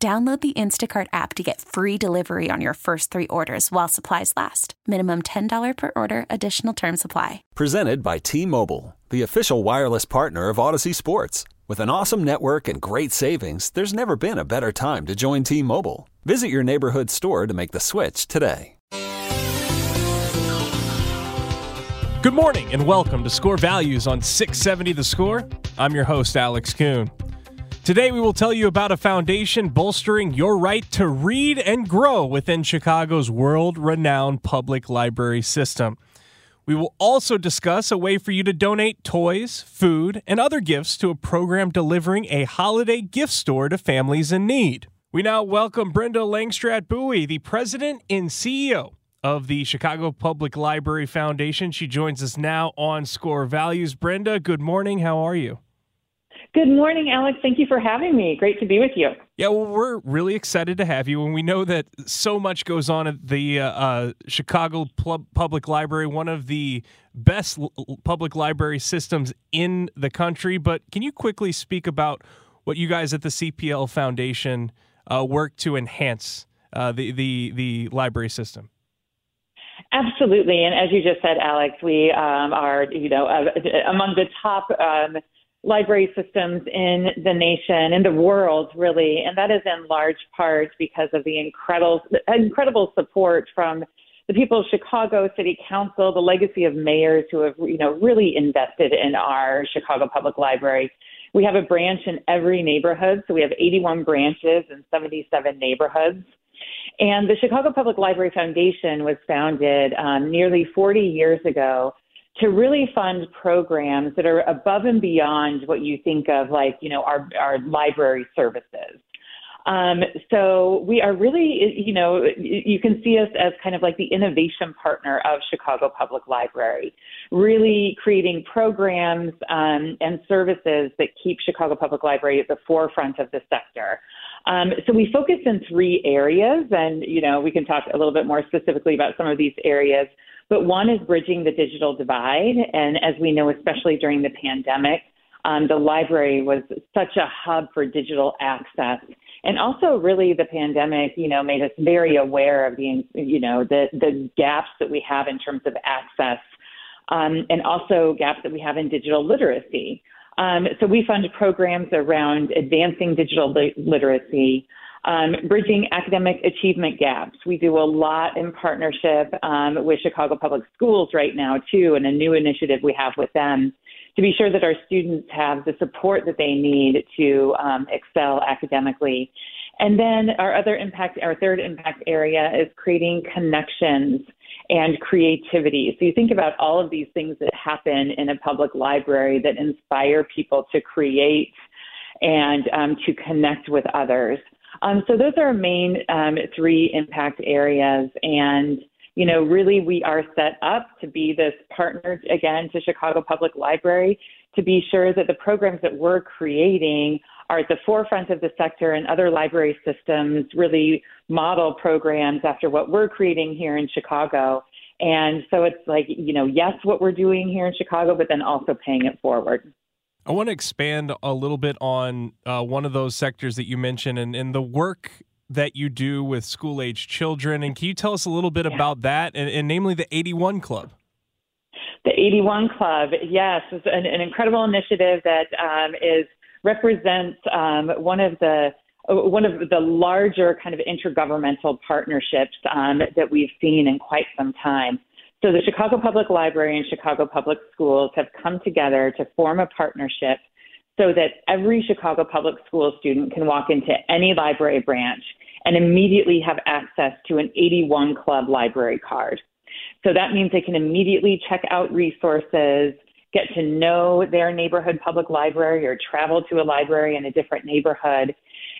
Download the Instacart app to get free delivery on your first three orders while supplies last. Minimum $10 per order, additional term supply. Presented by T Mobile, the official wireless partner of Audacy Sports. With an awesome network and great savings, there's never been a better time to join T Mobile. Visit your neighborhood store to make the switch today. Good morning and welcome to Score Values on 670 The Score. I'm your host, Alex Kuhn. Today, we will tell you about a foundation bolstering your right to read and grow within Chicago's world renowned public library system. We will also discuss a way for you to donate toys, food, and other gifts to a program delivering a holiday gift store to families in need. We now welcome Brenda Langstraat Bui, the president and CEO of the Chicago Public Library Foundation. She joins us now on Score Values. Brenda, good morning. How are you? Good morning, Alex. Thank you for having me. Great to be with you. Yeah, well, we're really excited to have you, and we know that so much goes on at the uh, uh, Chicago Pub- Public Library, one of the best l- public library systems in the country. But can you quickly speak about what you guys at the CPL Foundation uh, work to enhance uh, the the the library system? Absolutely, and as you just said, Alex, we um, are you know uh, among the top. Um, library systems in the nation, in the world, really, and that is in large part because of the incredible, incredible support from the people of Chicago City Council, the legacy of mayors who have, you know, really invested in our Chicago Public Library. We have a branch in every neighborhood, so we have 81 branches in 77 neighborhoods. And the Chicago Public Library Foundation was founded um, nearly 40 years ago to really fund programs that are above and beyond what you think of like, you know, our, our library services. Um, so we are really, you know, you can see us as kind of like the innovation partner of Chicago Public Library, really creating programs um, and services that keep Chicago Public Library at the forefront of the sector. Um, so we focus in three areas, and you know, we can talk a little bit more specifically about some of these areas. But one is bridging the digital divide. And as we know, especially during the pandemic, um, the library was such a hub for digital access. And also, really, the pandemic, you know, made us very aware of the, you know, the the gaps that we have in terms of access, um, and also gaps that we have in digital literacy. Um, so we fund programs around advancing digital li- literacy, um, bridging academic achievement gaps. We do a lot in partnership um, with Chicago Public Schools right now, too, and a new initiative we have with them to be sure that our students have the support that they need to um, excel academically. And then our other impact, our third impact area is creating connections and creativity. So you think about all of these things that happen in a public library that inspire people to create and um, to connect with others. Um, so those are our main um, three impact areas. And, you know, really we are set up to be this partner again to Chicago Public Library to be sure that the programs that we're creating are at the forefront of the sector and other library systems really model programs after what we're creating here in Chicago. And so it's like, you know, yes, what we're doing here in Chicago, but then also paying it forward. I want to expand a little bit on uh, one of those sectors that you mentioned and, and the work that you do with school age children. And can you tell us a little bit yeah. about that, and, and, namely the 81 Club? The 81 Club, yes, is an, an incredible initiative that um, is represents um, one of the one of the larger kind of intergovernmental partnerships um, that we've seen in quite some time. So the Chicago Public Library and Chicago Public Schools have come together to form a partnership so that every Chicago Public School student can walk into any library branch and immediately have access to an 81 Club library card. So that means they can immediately check out resources, get to know their neighborhood public library or travel to a library in a different neighborhood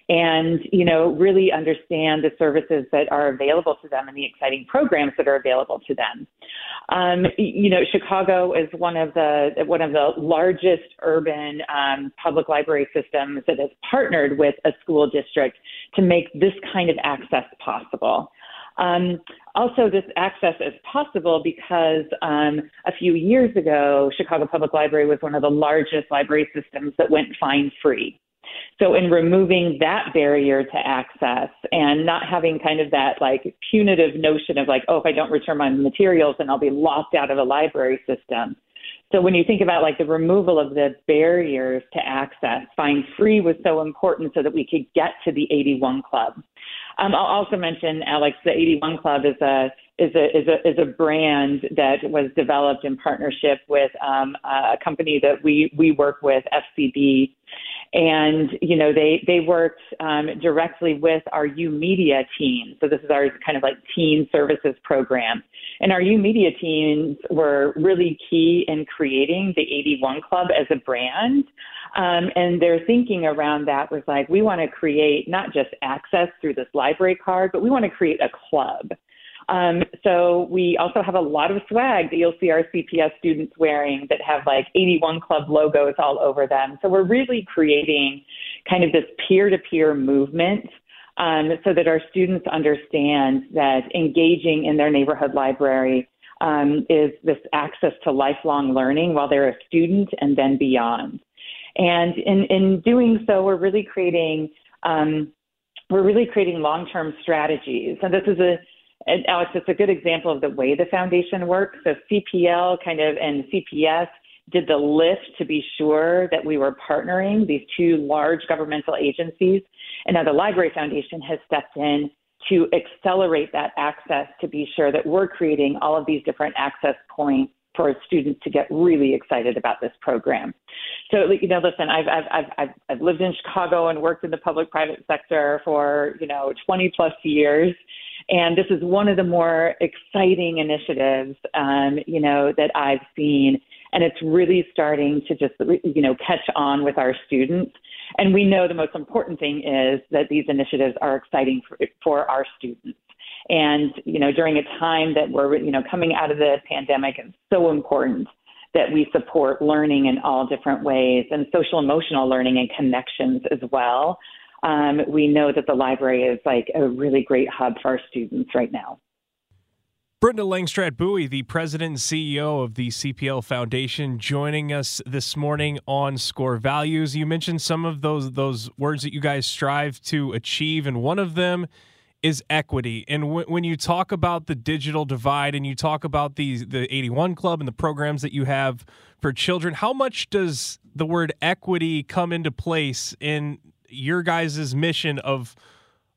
and you know really understand the services that are available to them and the exciting programs that are available to them. Um, you know, Chicago is one of the one of the largest urban um, public library systems that has partnered with a school district to make this kind of access possible. Um, also, this access is possible because um, a few years ago, Chicago Public Library was one of the largest library systems that went fine free. So, in removing that barrier to access and not having kind of that like punitive notion of like, oh, if I don't return my materials, then I'll be locked out of the library system. So, when you think about like the removal of the barriers to access, Fine Free was so important so that we could get to the 81 Club. Um, I'll also mention, Alex, the 81 Club is a is a is a is a brand that was developed in partnership with um, a company that we we work with, FCB, and you know they they worked um, directly with our YOUmedia team. So this is our kind of like teen services program, and our YOUmedia teams were really key in creating the 81 Club as a brand. Um, and their thinking around that was like, we want to create not just access through this library card, but we want to create a club. Um, so we also have a lot of swag that you'll see our CPS students wearing that have like 81 Club logos all over them. So we're really creating kind of this peer-to-peer movement um, so that our students understand that engaging in their neighborhood library um, is this access to lifelong learning while they're a student and then beyond. And in, in doing so, we're really creating um, we're really creating long-term strategies. And this is a and Alex, it's a good example of the way the foundation works. So CPL kind of and CPS did the lift to be sure that we were partnering these two large governmental agencies. And now the Library Foundation has stepped in to accelerate that access to be sure that we're creating all of these different access points for students to get really excited about this program. So, you know, listen, I've, I've, I've, I've lived in Chicago and worked in the public private sector for, you know, 20 plus years. And this is one of the more exciting initiatives, um, you know, that I've seen. And it's really starting to just, you know, catch on with our students. And we know the most important thing is that these initiatives are exciting for, for our students. And, you know, during a time that we're, you know, coming out of the pandemic, it's so important that we support learning in all different ways and social emotional learning and connections as well um, we know that the library is like a really great hub for our students right now. Brenda Langstraat Bui, the president and CEO of the CPL Foundation, joining us this morning on Score Values. You mentioned some of those those words that you guys strive to achieve, and one of them is equity. And w- when you talk about the digital divide, and you talk about the the 81 Club and the programs that you have for children, how much does the word equity come into place in your guys' mission of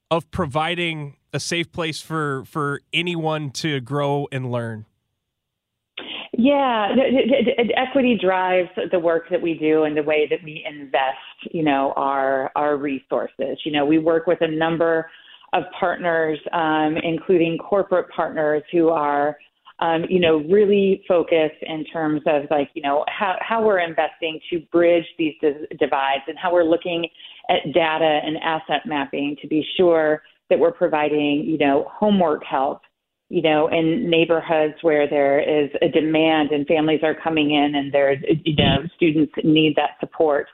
of providing a safe place for for anyone to grow and learn? Yeah, equity drives the work that we do and the way that we invest, you know, our our resources. You know, we work with a number of partners, um, including corporate partners who are um, you know, really focused in terms of like, you know, how, how we're investing to bridge these divides and how we're looking at data and asset mapping to be sure that we're providing, you know, homework help, you know, in neighborhoods where there is a demand and families are coming in and there's, you know, students need that support.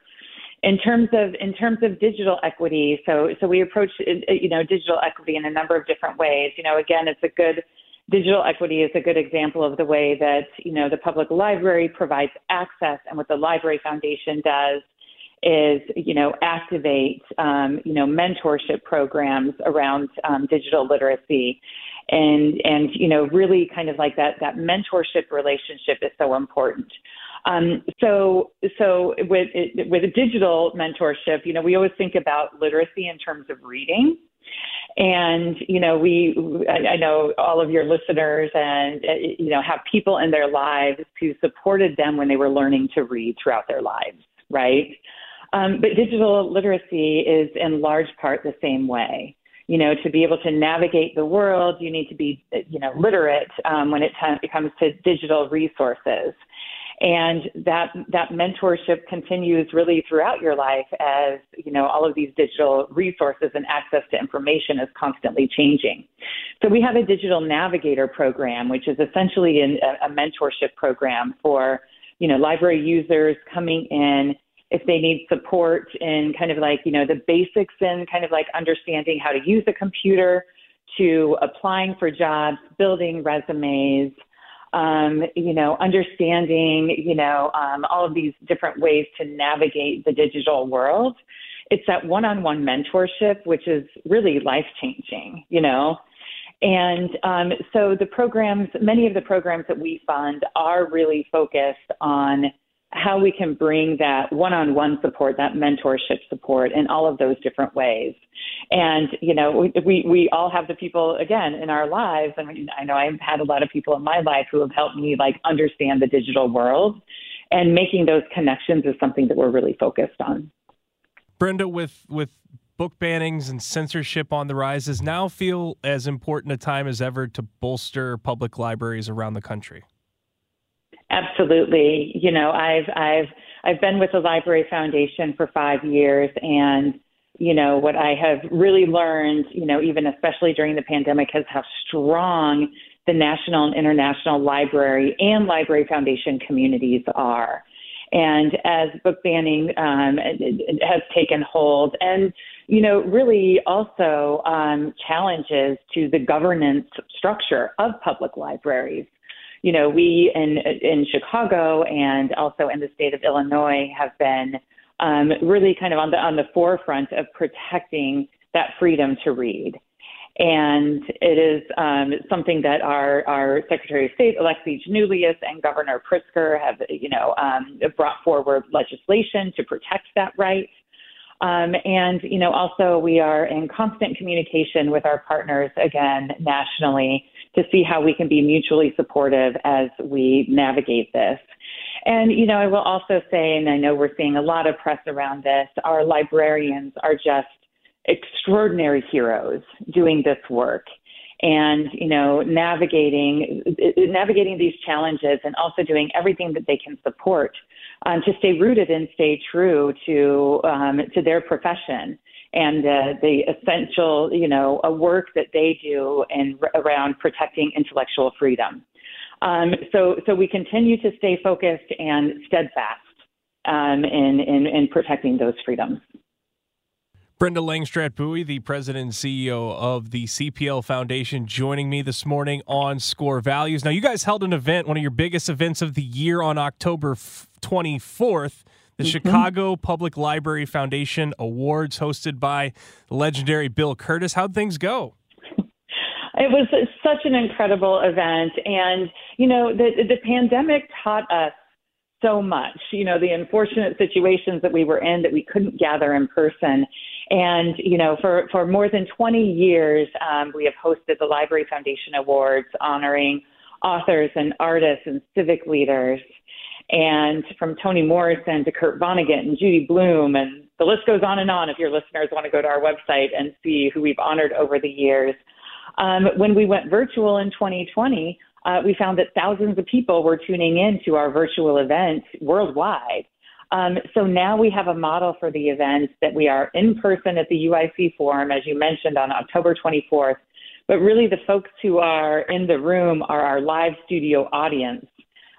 In terms of in terms of digital equity, so so we approach you know digital equity in a number of different ways. You know, again, it's a good digital equity is a good example of the way that you know the public library provides access and what the library foundation does is you know activate um, you know mentorship programs around um, digital literacy and and you know really kind of like that that mentorship relationship is so important um, so so with with a digital mentorship you know we always think about literacy in terms of reading and you know, we I, I know all of your listeners and you know have people in their lives who supported them when they were learning to read throughout their lives, right? Um, but digital literacy is in large part the same way. You know, to be able to navigate the world, you need to be, you know, literate um, when it, t- it comes to digital resources. And that that mentorship continues really throughout your life as you know all of these digital resources and access to information is constantly changing. So we have a digital navigator program which is essentially an, a mentorship program for you know library users coming in if they need support in kind of like you know the basics in kind of like understanding how to use a computer to applying for jobs building resumes um, you know, understanding, you know, um, all of these different ways to navigate the digital world. It's that one-on-one mentorship, which is really life-changing, you know. And um, so the programs, many of the programs that we fund are really focused on how we can bring that one-on-one support, that mentorship support in all of those different ways. And, you know, we, we, we all have the people again in our lives. I mean, I know I've had a lot of people in my life who have helped me like understand the digital world and making those connections is something that we're really focused on. Brenda, with, with book bannings and censorship on the rise, does now feel as important a time as ever to bolster public libraries around the country? Absolutely. You know, I've I've I've been with the Library Foundation for five years, and you know what I have really learned, you know, even especially during the pandemic, is how strong the national and international library and Library Foundation communities are. And as book banning um, has taken hold, and you know, really also um, challenges to the governance structure of public libraries you know, we in in Chicago and also in the state of Illinois have been um, really kind of on the on the forefront of protecting that freedom to read. And it is um, something that our, our Secretary of State, Alexi Giannoulias, and Governor Pritzker have, you know, um, brought forward legislation to protect that right. Um, and, you know, also we are in constant communication with our partners, again, nationally, to see how we can be mutually supportive as we navigate this. And, you know, I will also say, and I know we're seeing a lot of press around this, our librarians are just extraordinary heroes doing this work and you know navigating navigating these challenges and also doing everything that they can support um, to stay rooted and stay true to um, to their profession and uh, the essential, you know, work that they do in around protecting intellectual freedom. Um, so, so we continue to stay focused and steadfast um, in, in, in protecting those freedoms. Brenda Langstraat Bui, the president and CEO of the CPL Foundation, joining me this morning on Score Values. Now, you guys held an event, one of your biggest events of the year on October 24th, the mm-hmm. Chicago Public Library Foundation Awards, hosted by legendary Bill Kurtis. How'd things go? It was such an incredible event. And, you know, the, the pandemic taught us so much. You know, the unfortunate situations that we were in that we couldn't gather in person. And, you know, for, for more than 20 years, um, we have hosted the Library Foundation Awards honoring authors and artists and civic leaders. And from Toni Morrison to Kurt Vonnegut and Judy Blume, and the list goes on and on if your listeners want to go to our website and see who we've honored over the years. Um, when we went virtual in 2020, uh, we found that thousands of people were tuning in to our virtual event worldwide. Um, so now we have a model for the event that we are in person at the UIC Forum, as you mentioned, on October 24th. But really, the folks who are in the room are our live studio audience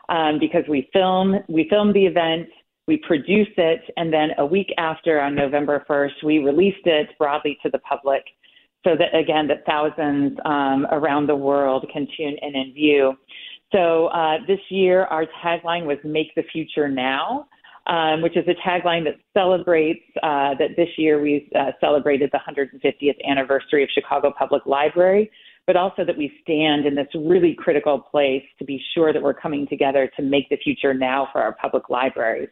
um, because we film we film the event, we produce it, and then a week after, on November 1st, we released it broadly to the public, so that again, that thousands um, around the world can tune in and view. So uh, this year, our tagline was "Make the Future Now." um, which is a tagline that celebrates uh, that this year we uh, celebrated the 150th anniversary of Chicago Public Library, but also that we stand in this really critical place to be sure that we're coming together to make the future now for our public libraries.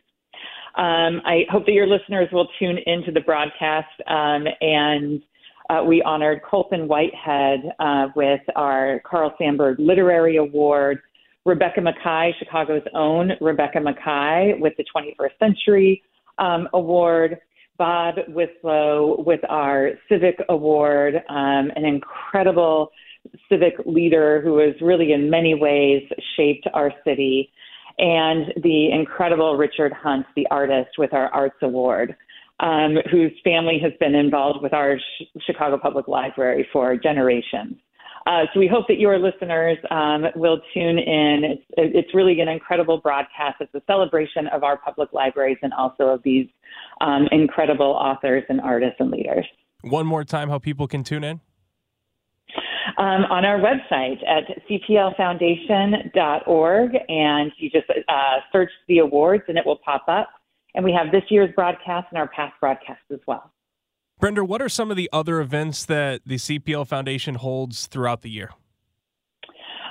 Um, I hope that your listeners will tune into the broadcast um, and. Uh, we honored Colson Whitehead uh, with our Carl Sandburg Literary Award. Rebecca Makkai, Chicago's own Rebecca Makkai, with the 21st Century um, Award. Bob Wislow with our Civic Award, um, an incredible civic leader who has really, in many ways, shaped our city. and the incredible Richard Hunt, the artist, with our Arts Award, um, whose family has been involved with our Sh- Chicago Public Library for generations. Uh, so we hope that your listeners um, will tune in. It's, it's, really an incredible broadcast. It's a celebration of our public libraries and also of these um, incredible authors and artists and leaders. One more time, how people can tune in? Um, on our website at cplfoundation.org, and you just uh, search the awards and it will pop up. And we have this year's broadcast and our past broadcasts as well. Brenda, what are some of the other events that the CPL Foundation holds throughout the year?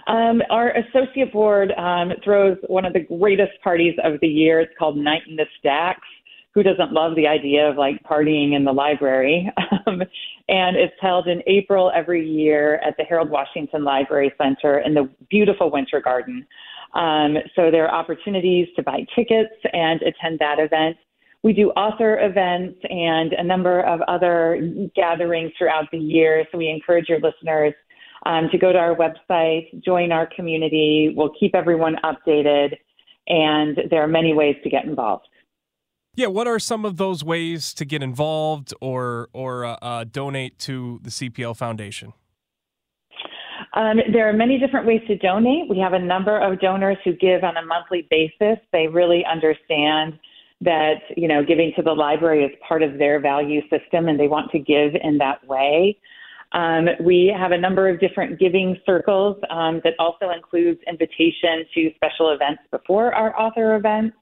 Um, our associate board um, throws one of the greatest parties of the year. It's called Night in the Stacks. Who doesn't love the idea of like partying in the library? Um, and it's held in April every year at the Harold Washington Library Center in the beautiful Winter Garden. Um, so there are opportunities to buy tickets and attend that event. We do author events and a number of other gatherings throughout the year. So we encourage your listeners um, to go to our website, join our community. We'll keep everyone updated, and there are many ways to get involved. Yeah, what are some of those ways to get involved or or uh, uh, donate to the CPL Foundation? Um, there are many different ways to donate. We have a number of donors who give on a monthly basis. They really understand that you know giving to the library is part of their value system and they want to give in that way. Um, we have a number of different giving circles um, that also includes invitation to special events before our author events.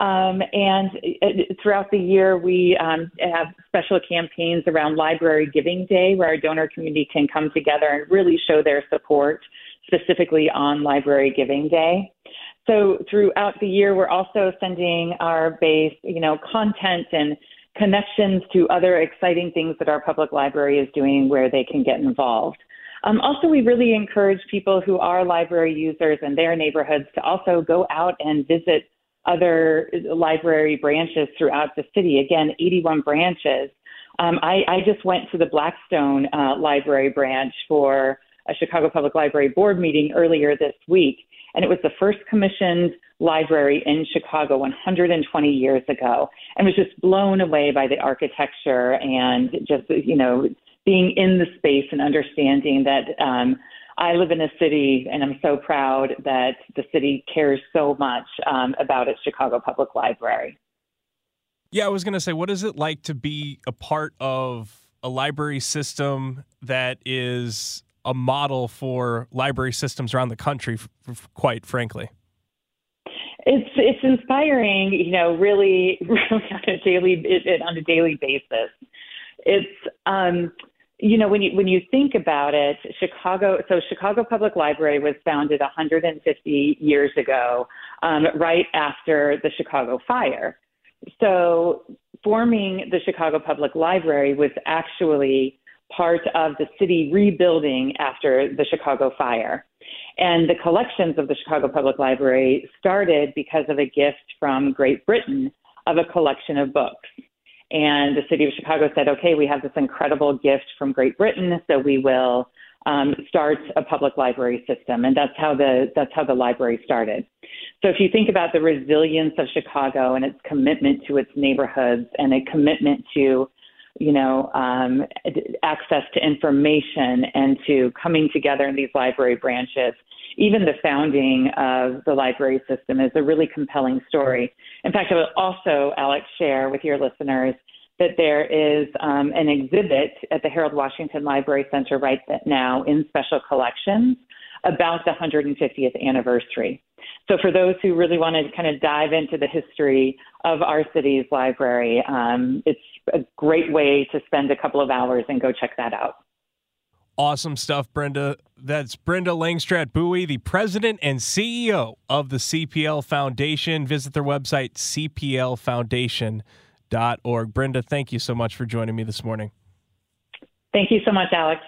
Um, and uh, throughout the year, we um, have special campaigns around Library Giving Day, where our donor community can come together and really show their support, specifically on Library Giving Day. So throughout the year, we're also sending our base, you know, content and connections to other exciting things that our public library is doing where they can get involved. Um, also, we really encourage people who are library users in their neighborhoods to also go out and visit other library branches throughout the city. Again, 81 branches. Um, I, I, just went to the Blackstone uh, Library branch for a Chicago Public Library board meeting earlier this week, and it was the first commissioned library in Chicago 120 years ago, and was just blown away by the architecture and just you know being in the space and understanding that um, I live in a city, and I'm so proud that the city cares so much um, about its Chicago Public Library. Yeah, I was going to say, what is it like to be a part of a library system that is a model for library systems around the country, quite frankly. It's it's inspiring, you know, really, really on a daily it, on a daily basis. It's um, you know when you when you think about it, Chicago. So Chicago Public Library was founded 150 years ago, um, right after the Chicago fire. So forming the Chicago Public Library was actually part of the city rebuilding after the Chicago fire. And the collections of the Chicago Public Library started because of a gift from Great Britain of a collection of books. And the city of Chicago said, okay, we have this incredible gift from Great Britain, so we will um, start a public library system. And that's how the that's how the library started. So if you think about the resilience of Chicago and its commitment to its neighborhoods and a commitment to you know, um, access to information and to coming together in these library branches. Even the founding of the library system is a really compelling story. In fact, I will also, Alex, share with your listeners that there is um, an exhibit at the Harold Washington Library Center right now in special collections about the 150th anniversary. So, for those who really want to kind of dive into the history of our city's library, um, it's a great way to spend a couple of hours and go check that out. Awesome stuff, Brenda. That's Brenda Langstraat Bui, the president and CEO of the CPL Foundation. Visit their website, cplfoundation.org. Brenda, thank you so much for joining me this morning. Thank you so much, Alex.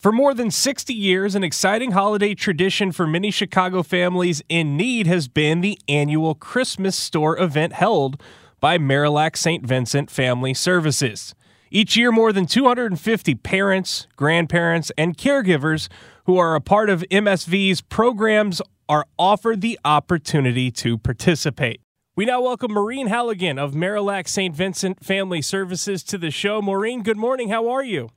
For more than 60 years, an exciting holiday tradition for many Chicago families in need has been the annual Christmas store event held by Marillac St. Vincent Family Services. Each year, more than 250 parents, grandparents, and caregivers who are a part of MSV's programs are offered the opportunity to participate. We now welcome Maureen Halligan of Marillac St. Vincent Family Services to the show. Maureen, good morning. How are you?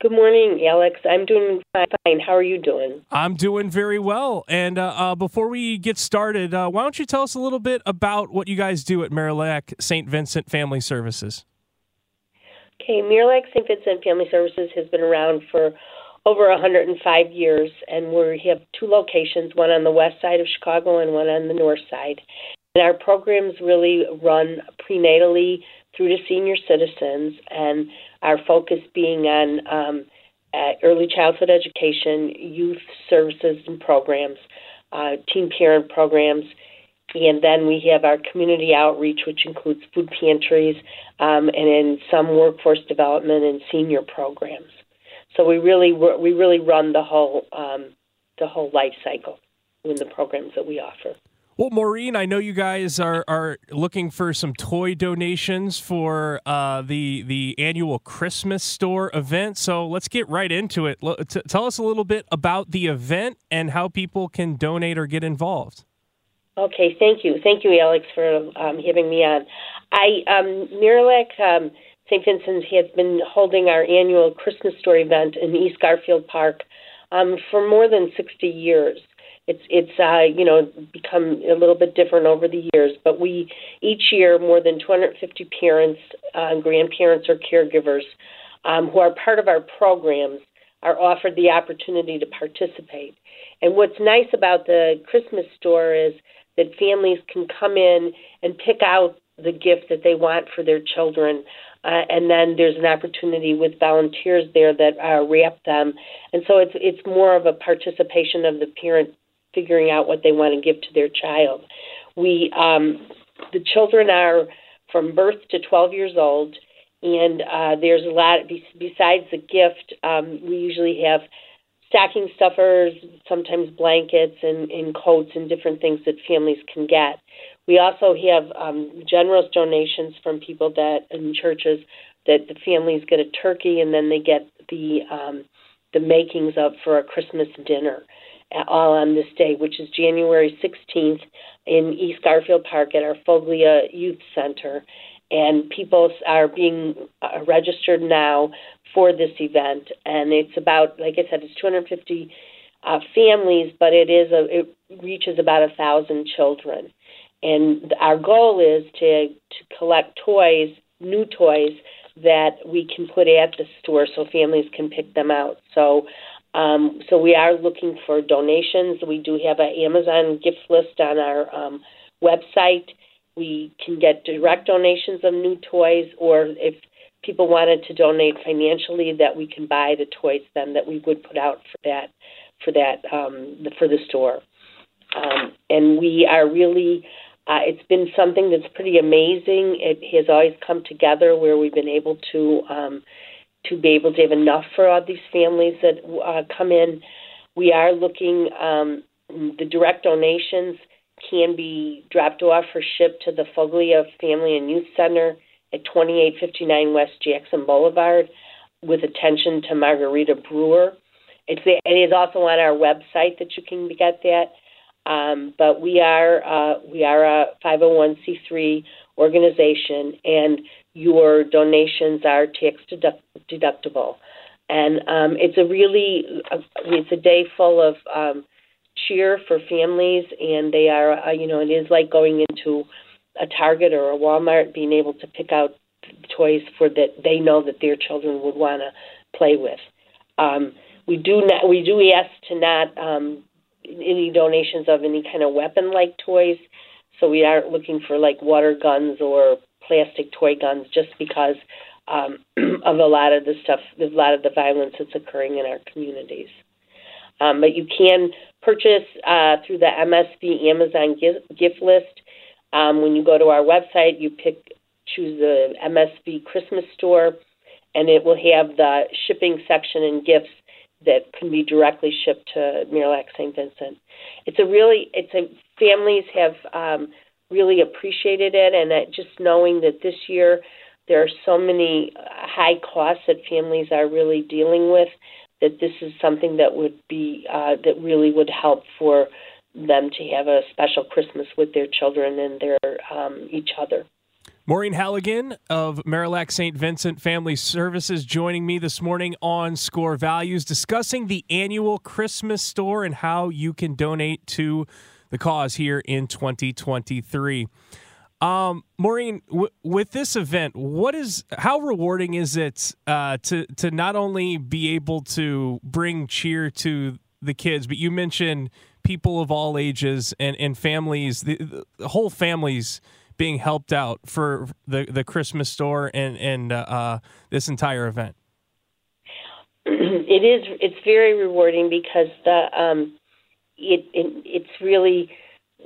Good morning, Alex. I'm doing fine. How are you doing? I'm doing very well. And uh, uh, before we get started, uh, why don't you tell us a little bit about what you guys do at Marillac St. Vincent Family Services? Okay, Marillac St. Vincent Family Services has been around for over 105 years, and we have two locations, one on the west side of Chicago and one on the north side. And our programs really run prenatally through to senior citizens, and our focus being on um, uh, early childhood education, youth services and programs, uh, teen parent programs, and then we have our community outreach, which includes food pantries um, and in some workforce development and senior programs. So we really we really run the whole um, the whole life cycle in the programs that we offer. Well, Maureen, I know you guys are, are looking for some toy donations for uh, the the annual Christmas store event. So let's get right into it. L- t- tell us a little bit about the event and how people can donate or get involved. Okay, thank you, thank you, Alex, for um, having me on. I um, Marillac um, St. Vincent's has been holding our annual Christmas store event in East Garfield Park um, for more than sixty years it's it's uh, you know become a little bit different over the years. But we each year more than 250 parents, uh, grandparents, or caregivers um, who are part of our programs are offered the opportunity to participate. And what's nice about the Christmas store is that families can come in and pick out the gift that they want for their children. Uh, and then there's an opportunity with volunteers there that uh, wrap them, and so it's it's more of a participation of the parent figuring out what they want to give to their child. We um, the children are from birth to 12 years old, and uh, there's a lot. Besides the gift, um, we usually have stocking stuffers, sometimes blankets and, and coats and different things that families can get. We also have um, generous donations from people that in churches that the families get a turkey and then they get the um, the makings of for a Christmas dinner all on this day, which is January 16th in East Garfield Park at our Foglia Youth Center. And people are being uh, registered now for this event. And it's about, like I said, it's 250 uh, families, but it is a, it reaches about a thousand children. And our goal is to to collect toys, new toys that we can put at the store so families can pick them out. So um, so we are looking for donations. We do have an Amazon gift list on our um, website. We can get direct donations of new toys, or if people wanted to donate financially, that we can buy the toys then that we would put out for that for that um, for the store. Um, and we are really. Uh, it's been something that's pretty amazing. It has always come together where we've been able to um, to be able to have enough for all these families that uh, come in. We are looking, um, the direct donations can be dropped off or shipped to the Foglia Family and Youth Center at 2859 West Jackson Boulevard with attention to Margarita Brewer. It's it is also on our website that you can get that. Um, but we are uh, we are a 501c3 organization, and your donations are tax deductible. And um, it's a really it's a day full of um, cheer for families, and they are uh, you know it is like going into a Target or a Walmart, being able to pick out toys for that they know that their children would want to play with. Um, we do not we do ask to not um, any donations of any kind of weapon like toys. So we aren't looking for like water guns or plastic toy guns just because um, of a lot of the stuff, a lot of the violence that's occurring in our communities. Um, but you can purchase uh, through the MSV Amazon gift, list. Um, when you go to our website, you pick choose the MSV Christmas store, and it will have the shipping section and gifts that can be directly shipped to Marillac St. Vincent. It's a really, it's a families have um, really appreciated it, and that just knowing that this year there are so many high costs that families are really dealing with, that this is something that would be uh, that really would help for them to have a special Christmas with their children and their um, each other. Maureen Halligan of Marillac St. Vincent Family Services joining me this morning on Score Values, discussing the annual Christmas store and how you can donate to the cause here in 2023. Um, Maureen, w- with this event, what is how rewarding is it uh, to to not only be able to bring cheer to the kids, but you mentioned people of all ages and, and families, the, the whole families being helped out for the, the Christmas store and and uh, uh, this entire event. It is. It's very rewarding because the um, it, it it's really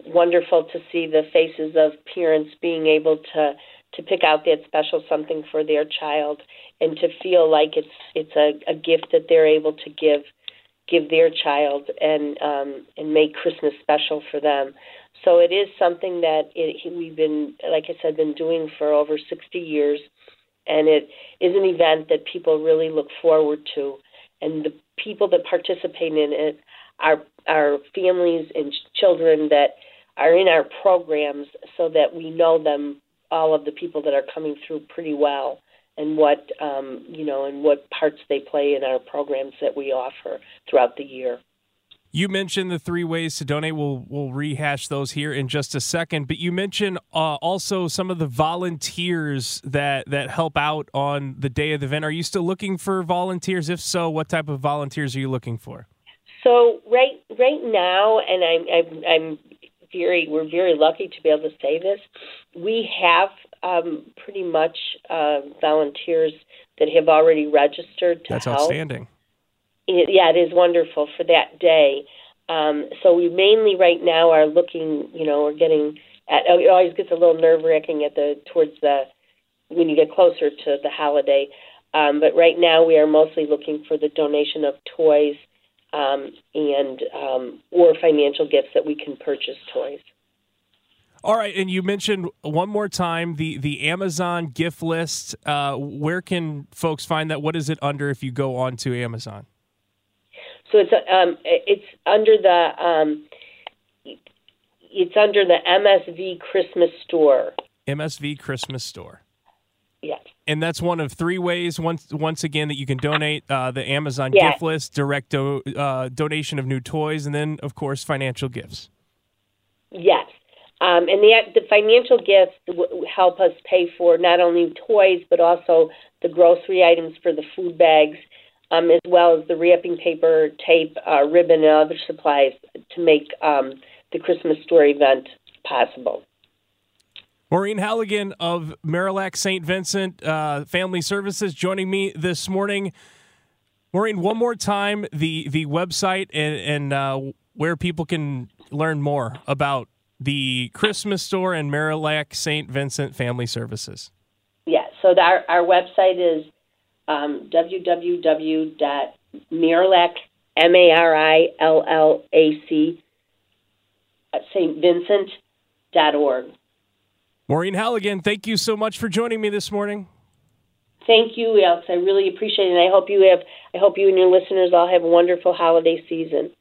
wonderful to see the faces of parents being able to to pick out that special something for their child and to feel like it's it's a, a gift that they're able to give give their child and um, and make Christmas special for them. So it is something that it, we've been, like I said, been doing for over 60 years, and it is an event that people really look forward to. And the people that participate in it are are families and children that are in our programs so that we know them, all of the people that are coming through pretty well and what um, you know and what parts they play in our programs that we offer throughout the year. You mentioned the three ways to donate. We'll we'll rehash those here in just a second. But you mentioned uh, also some of the volunteers that that help out on the day of the event. Are you still looking for volunteers? If so, what type of volunteers are you looking for? So right right now, and I'm I'm, I'm very we're very lucky to be able to say this. We have um, pretty much uh, volunteers that have already registered to That's help. outstanding. It, yeah, it is wonderful for that day. Um, so we mainly right now are looking. You know, we're getting. At, it always gets a little nerve wracking at the towards the when you get closer to the holiday. Um, but right now we are mostly looking for the donation of toys um, and um, or financial gifts that we can purchase toys. All right, and you mentioned one more time the the Amazon gift list. Uh, where can folks find that? What is it under if you go on to Amazon? So it's um, it's under the um, it's under the MSV Christmas Store. MSV Christmas Store. Yes. And that's one of three ways. Once once again that you can donate uh, the Amazon Yes. gift list, direct do, uh, donation of new toys, and then of course financial gifts. Yes. Um, and the the financial gifts w- help us pay for not only toys but also the grocery items for the food bags, um, as well as the wrapping paper, tape, uh, ribbon, and other supplies to make um, the Christmas store event possible. Maureen Halligan of Marillac St. Vincent uh, Family Services joining me this morning. Maureen, one more time the the website and, and uh, where people can learn more about the Christmas store and Marillac St. Vincent Family Services. Yeah, so the, our, our website is um, www.marillac, M-A-R-I-L-L-A-C, uh, St. Vincent.org. Maureen Halligan, thank you so much for joining me this morning. Thank you, Alex. I really appreciate it, and I hope you have. I hope you and your listeners all have a wonderful holiday season.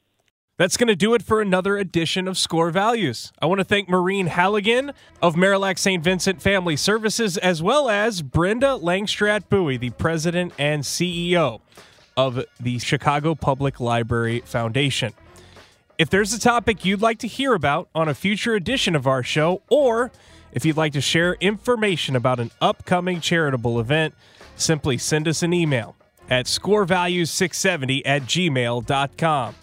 That's going to do it for another edition of Score Values. I want to thank Maureen Halligan of Marillac St. Vincent Family Services, as well as Brenda Langstraat Bui, the president and CEO of the Chicago Public Library Foundation. If there's a topic you'd like to hear about on a future edition of our show, or if you'd like to share information about an upcoming charitable event, simply send us an email at scorevalues670 at gmail.com.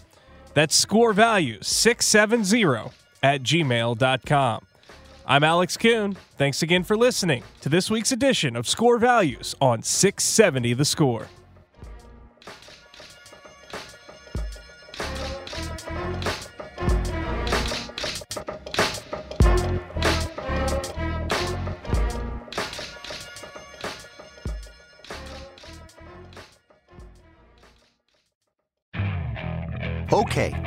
That's scorevalues670 at gmail.com. I'm Alex Kuhn. Thanks again for listening to this week's edition of Score Values on 670 The Score.